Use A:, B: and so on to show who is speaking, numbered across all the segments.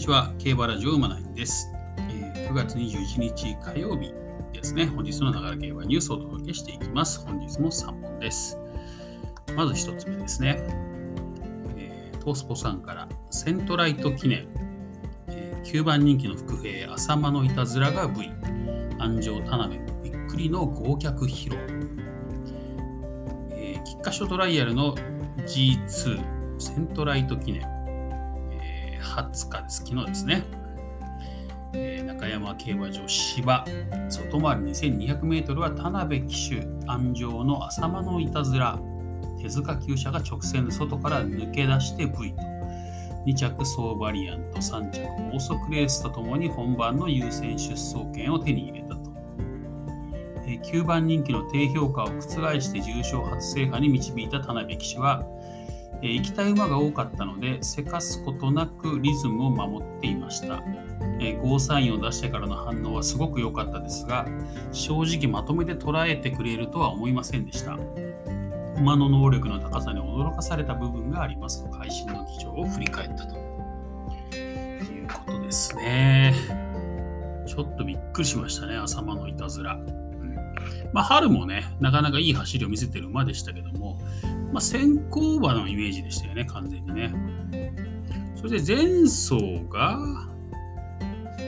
A: ちは。競馬ラジオ馬ナインです、えー、9月21日火曜日ですね。本日のながら競馬ニュースをお届けしていきます。本日も3本です。まず1つ目ですね。えー、トースポさんからセントライト記念、えー、9番人気の伏兵浅間のいたずらが V 安城田辺びっくりの合脚披露、えー、菊花賞トライアルの G2 セントライト記念20日です。昨日ですね。えー、中山競馬場芝外回り 2200m は田辺騎手安城の浅間のいたずら手塚厩舎が直線で外から抜け出して V と2着総バリアント3着高速レースとともに本番の優先出走権を手に入れたと、えー、9番人気の低評価を覆して重賞初制覇に導いた田辺騎手はえー、行きたい馬が多かったので、せかすことなくリズムを守っていました。え、ゴーサインを出してからの反応はすごく良かったですが、正直まとめて捉えてくれるとは思いませんでした。馬の能力の高さに驚かされた部分がありますと、会心の議場を振り返ったということですね。ちょっとびっくりしましたね、浅間のいたずら。まあ、春もね、なかなかいい走りを見せてる馬でしたけども、まあ、先行馬のイメージでしたよね、完全にね。それで前走が、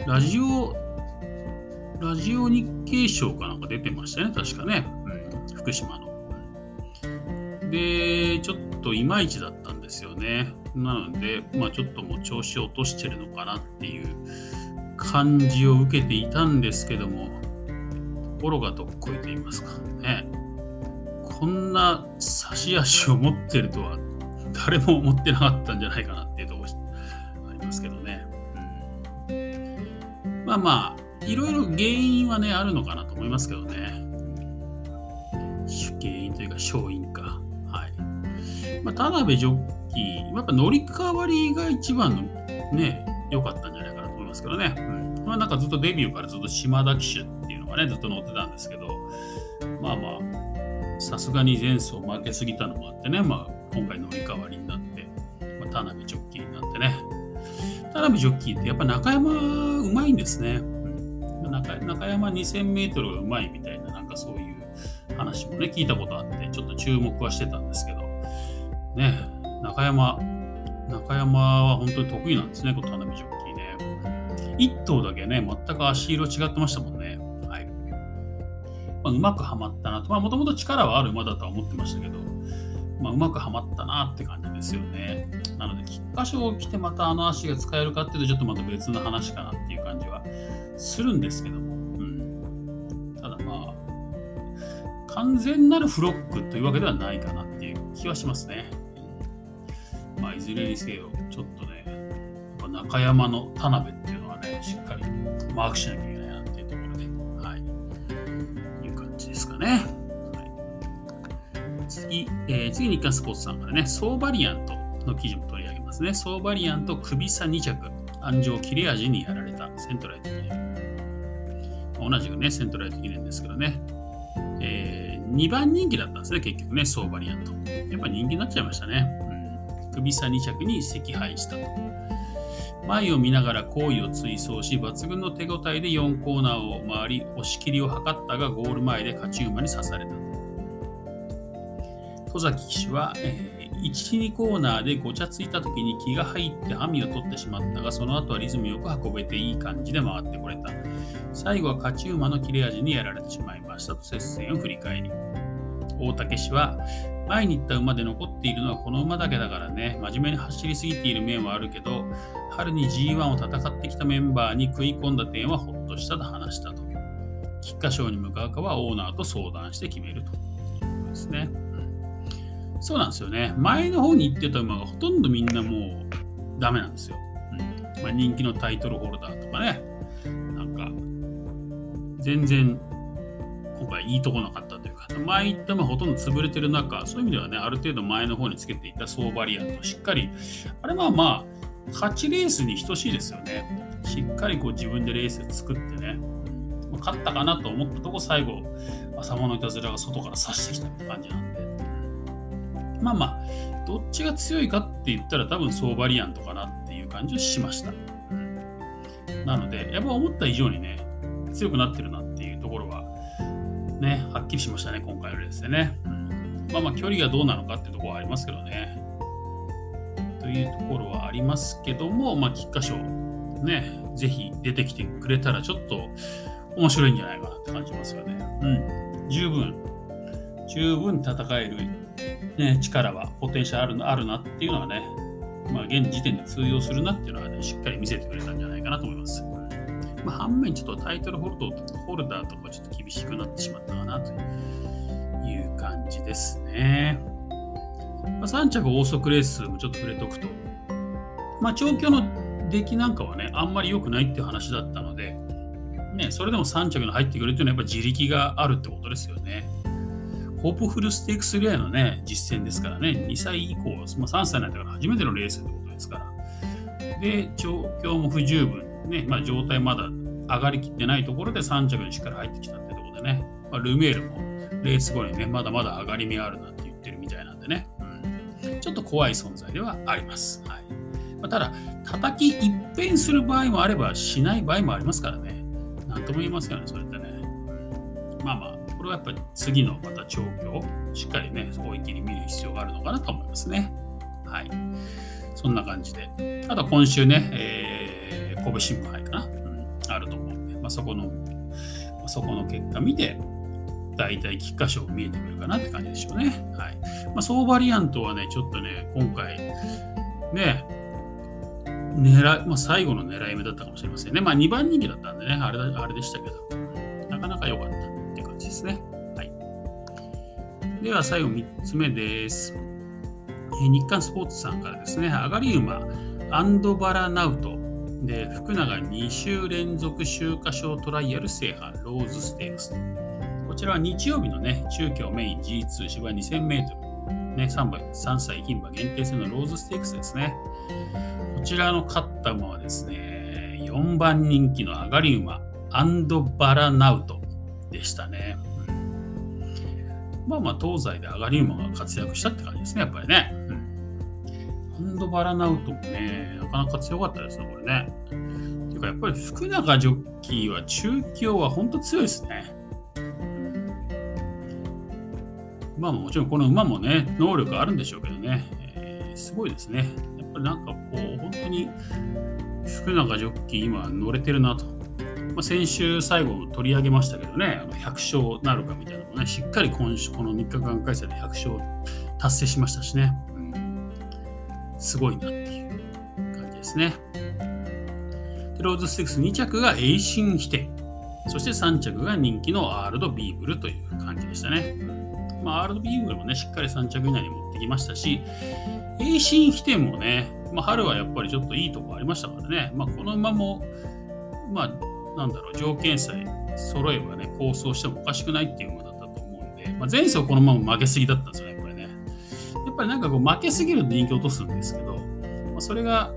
A: ラジオ、ラジオ日経賞かなんか出てましたね、確かね。うん、福島の。で、ちょっといまいちだったんですよね。なので、まあちょっともう調子を落としてるのかなっていう感じを受けていたんですけども、ところがどっこいと言いますかね。こんな差し足を持ってるとは誰も思ってなかったんじゃないかなっていうところありますけどね。うん、まあまあ、いろいろ原因はね、あるのかなと思いますけどね。原因というか、勝因か。はい。まあ、田辺ジョッキー、やっぱ乗り換わりが一番のね、良かったんじゃないかなと思いますけどね。まあなんかずっとデビューからずっと島田騎手っていうのがね、ずっと乗ってたんですけど、まあまあ、さすがに前走負けすぎたのもあってね、まあ、今回乗り換わりになって、まあ、田辺ジョッキーになってね。田辺ジョッキーってやっぱ中山うまいんですね。うん、中中山2000メートルがうまいみたいな、なんかそういう話もね、聞いたことあって、ちょっと注目はしてたんですけど、ね、中山、中山は本当に得意なんですね、この田辺ジョッキーね。1頭だけね、全く足色違ってましたもん。まあ、うまくはまったなと。まあ、もともと力はある馬だとは思ってましたけど、まあ、うまくはまったなって感じですよね。なので、菊花賞を着てまたあの足が使えるかっていうと、ちょっとまた別の話かなっていう感じはするんですけども。うん、ただまあ、完全なるフロックというわけではないかなっていう気はしますね。まあ、いずれにせよ、ちょっとね、中山の田辺っていうのはね、しっかりマークしなきゃ次、えー、次に日刊スポーツさんからね、ソーバリアントの記事も取り上げますね。ソーバリアント首差2着、安城切れ味にやられたセントライト記念。同じくね、セントライト記念ですけどね。えー、2番人気だったんですね、結局ね、ソーバリアント。やっぱ人気になっちゃいましたね。うん、首差2着に惜敗したと。前を見ながら行為を追走し、抜群の手応えで4コーナーを回り、押し切りを図ったがゴール前で勝ち馬に刺された。戸崎騎手は、えー、1、2コーナーでごちゃついた時に気が入って網を取ってしまったが、その後はリズムよく運べていい感じで回ってこれた。最後は勝ち馬の切れ味にやられてしまいましたと接戦を振り返り。大竹氏は、前に行った馬で残っているのはこの馬だけだからね、真面目に走りすぎている面はあるけど、春に G1 を戦ってきたメンバーに食い込んだ点はほっとしたと話したと。菊花賞に向かうかはオーナーと相談して決めるということですね。そうなんですよね。前の方に行ってた馬がほとんどみんなもうダメなんですよ。うんまあ、人気のタイトルホルダーとかね。なんか、全然今回いいとこなかったというか、前行ってもほとんど潰れてる中、そういう意味ではね、ある程度前の方につけていたソーバリアントしっかり、あれはまあ、勝ちレースに等しいですよね。しっかりこう自分でレース作ってね、勝ったかなと思ったとこ最後、浅間のいたずらが外から刺してきたって感じなんで。まあまあ、どっちが強いかって言ったら多分ソーバリアントかなっていう感じはしました。なので、やっぱ思った以上にね、強くなってるなっていうところは、ね、はっきりしましたね、今回のレースでね。うん、まあまあ、距離がどうなのかっていうところはありますけどね。というところはありますけども、まあ、菊花賞、ね、ぜひ出てきてくれたらちょっと面白いんじゃないかなって感じますよね。うん。十分、十分戦える、ね、力は、ポテンシャルあるあるなっていうのはね、まあ、現時点で通用するなっていうのはね、しっかり見せてくれたんじゃないかなと思います。まあ、反面、ちょっとタイトルホルダーとホルダーとかちょっと厳しくなってしまったかなという感じですね。まあ、3着オーソクレースもちょっと触れておくと、まあ、調教の出来なんかはね、あんまり良くないっていう話だったので、ね、それでも3着に入ってくるっていうのはやっぱ自力があるってことですよね。ホープフルステークスレアのね、実践ですからね、2歳以降、まあ、3歳になったから初めてのレースってことですから。で、調教も不十分、ね、まあ、状態まだ上がりきってないところで3着にしっかり入ってきたってところでね、まあ、ルメールもレース後にね、まだまだ上がり目あるなんて言ってるみたいなんでね、うん、ちょっと怖い存在ではあります。はいまあ、ただ、叩き一変する場合もあれば、しない場合もありますからね。なんとも言いますよね、それってね。まあまあ、これはやっぱり次のまた調教、しっかりね、大きに見る必要があるのかなと思いますね。はい。そんな感じで。あと今週ね、えー、神戸新聞杯かな、うん、あると思うんで、まあ、そこの、そこの結果見て、大体菊花賞見えてくるかなって感じでしょうね。はい。まあ、総バリアントはね、ちょっとね、今回、ね、狙い、まあ、最後の狙い目だったかもしれませんね。まあ、2番人気だったんでね、あれあれでしたけど、なかなか良かったでは、最後3つ目です。日刊スポーツさんからですね、上がり馬、アンドバラナウトで、福永2週連続秋華賞トライアル制覇、ローズステークス。こちらは日曜日のね、中京メイン G2 芝2000メートル、ね、3, 倍3歳牝馬限定戦のローズステークスですね。こちらの勝った馬はですね、4番人気の上がり馬、アンドバラナウトでしたね。まあまあ、東西で上がり馬が活躍したって感じですね、やっぱりね。うん、ンドバラナウトもね、なかなか強かったですね、これね。ていうか、やっぱり福永ジョッキーは中京は本当強いですね。まあもちろんこの馬もね、能力あるんでしょうけどね、えー、すごいですね。やっぱりなんかこう、本当に福永ジョッキー今乗れてるなと。まあ、先週最後取り上げましたけどね、あの100勝なるかみたいなのもね、しっかり今週この3日間開催で100勝達成しましたしね、うん、すごいなっていう感じですね。でローズステークス2着がエイシンヒテンそして3着が人気のアールドヴィーヴルという感じでしたね。まあ、アールドヴィーヴルもね、しっかり3着以内に持ってきましたし、エイシンヒテンもね、まあ、春はやっぱりちょっといいとこありましたからね、まあ、この馬も、まあ、なんだろう、条件さえ揃えばね、構想してもおかしくないっていう馬だったと思うんで、まあ、前走この馬も負けすぎだったんですよね、これね。やっぱりなんかこう負けすぎると人気落とすんですけど、まあ、それが、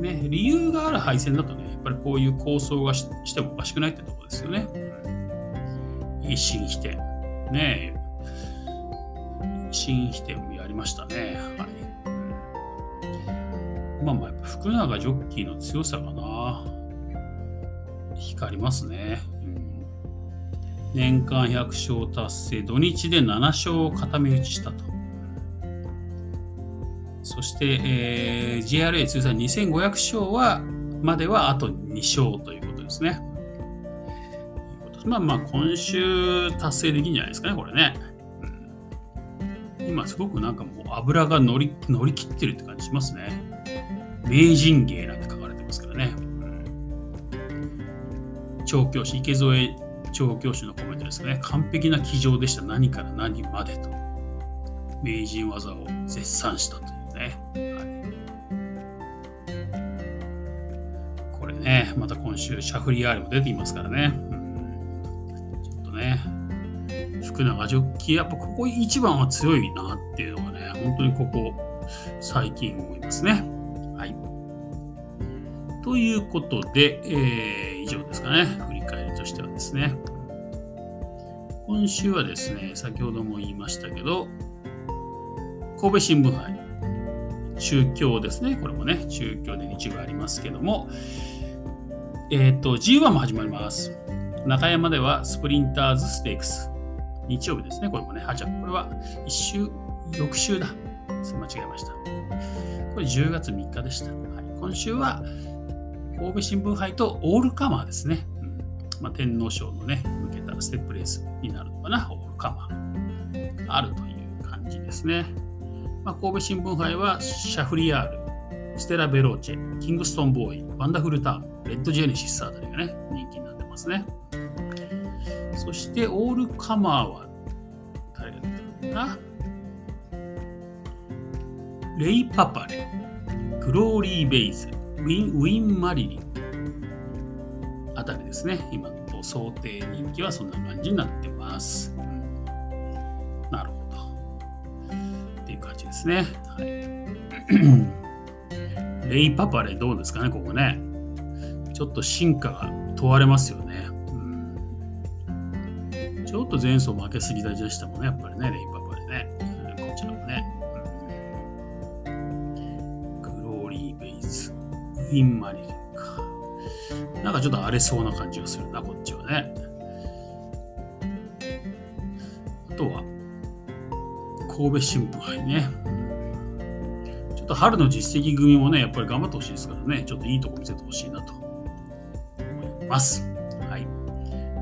A: ね、理由がある敗戦だとね、やっぱりこういう構想がしてもおかしくないってとこですよね。一心否定。ね一心否定もやりましたね。はい。まあまあ、やっぱ福永ジョッキーの強さがな、光りますね。うん、年間100勝達成、土日で7勝を固め打ちしたと。そして、えー、JRA 通算2500勝はまではあと2勝ということですね。まあまあ、今週達成できるんじゃないですかね、これね。今すごくなんかもう油が乗り乗り切ってるって感じしますね。名人芸なんて書かれてますからね。調教師、池添調教師のコメントですね。完璧な騎乗でした。何から何までと。名人技を絶賛したというね。はい、これね、また今週、シャフリヤールも出ていますからね。うん、ちょっとね、福永ジョッキー、やっぱここ一番は強いなっていうのがね、本当にここ、最近思いますね。はい。ということで、えー、以上ですかね。振り返りとしてはですね。今週はですね、先ほども言いましたけど、神戸新聞杯、中京ですね。これもね、中京で日部ありますけども、えっ、と、G1 も始まります。中山ではスプリンターズステークス。日曜日ですね。これもね、あ、じゃこれは1週、翌週だ。す間違えました。これ10月3日でした。はい、今週は神戸新聞杯とオールカマーですね。うんまあ、天皇賞のね、向けたステップレースになるのかな、オールカマー。あるという感じですね。まあ、神戸新聞杯はシャフリヤール、ステラ・ヴェローチェ、キングストン・ボーイ、ワンダフル・ターン、レッド・ジェネシスあたりがね、人気になってますね。そして、オールカマーは、誰が出てるかなレイ・パパレ、グローリー・ヴェイズ、ウィン・ウィンマリリンあたりですね。今の想定人気はそんな感じになってます。なるほど。っていう感じですね。はい、レイ・パパレどうですかね、ここね。ちょっと進化が問われますよね。ちょっと前走負けすぎたでしたもんね、やっぱりね、レイ・パパレィン・マリンか。なんかちょっと荒れそうな感じがするな、こっちはね。あとは、神戸新聞杯ね。ちょっと春の実績組もね、やっぱり頑張ってほしいですからね、ちょっといいとこ見せてほしいなと思います。はい。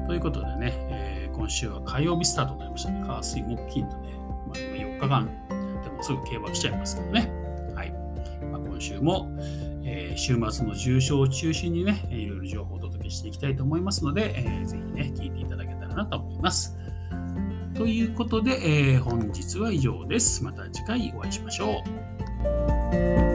A: ということでね、えー今週は火曜日スタートになりましたね。火水木金とね、まあ、4日間でもすぐ競馬来ちゃいますけどね。はい。まあ、今週も、えー週末の重症を中心にね、いろいろ情報をお届けしていきたいと思いますので、えーぜひね、聞いていただけたらなと思います。ということで、えー本日は以上です。また次回お会いしましょう。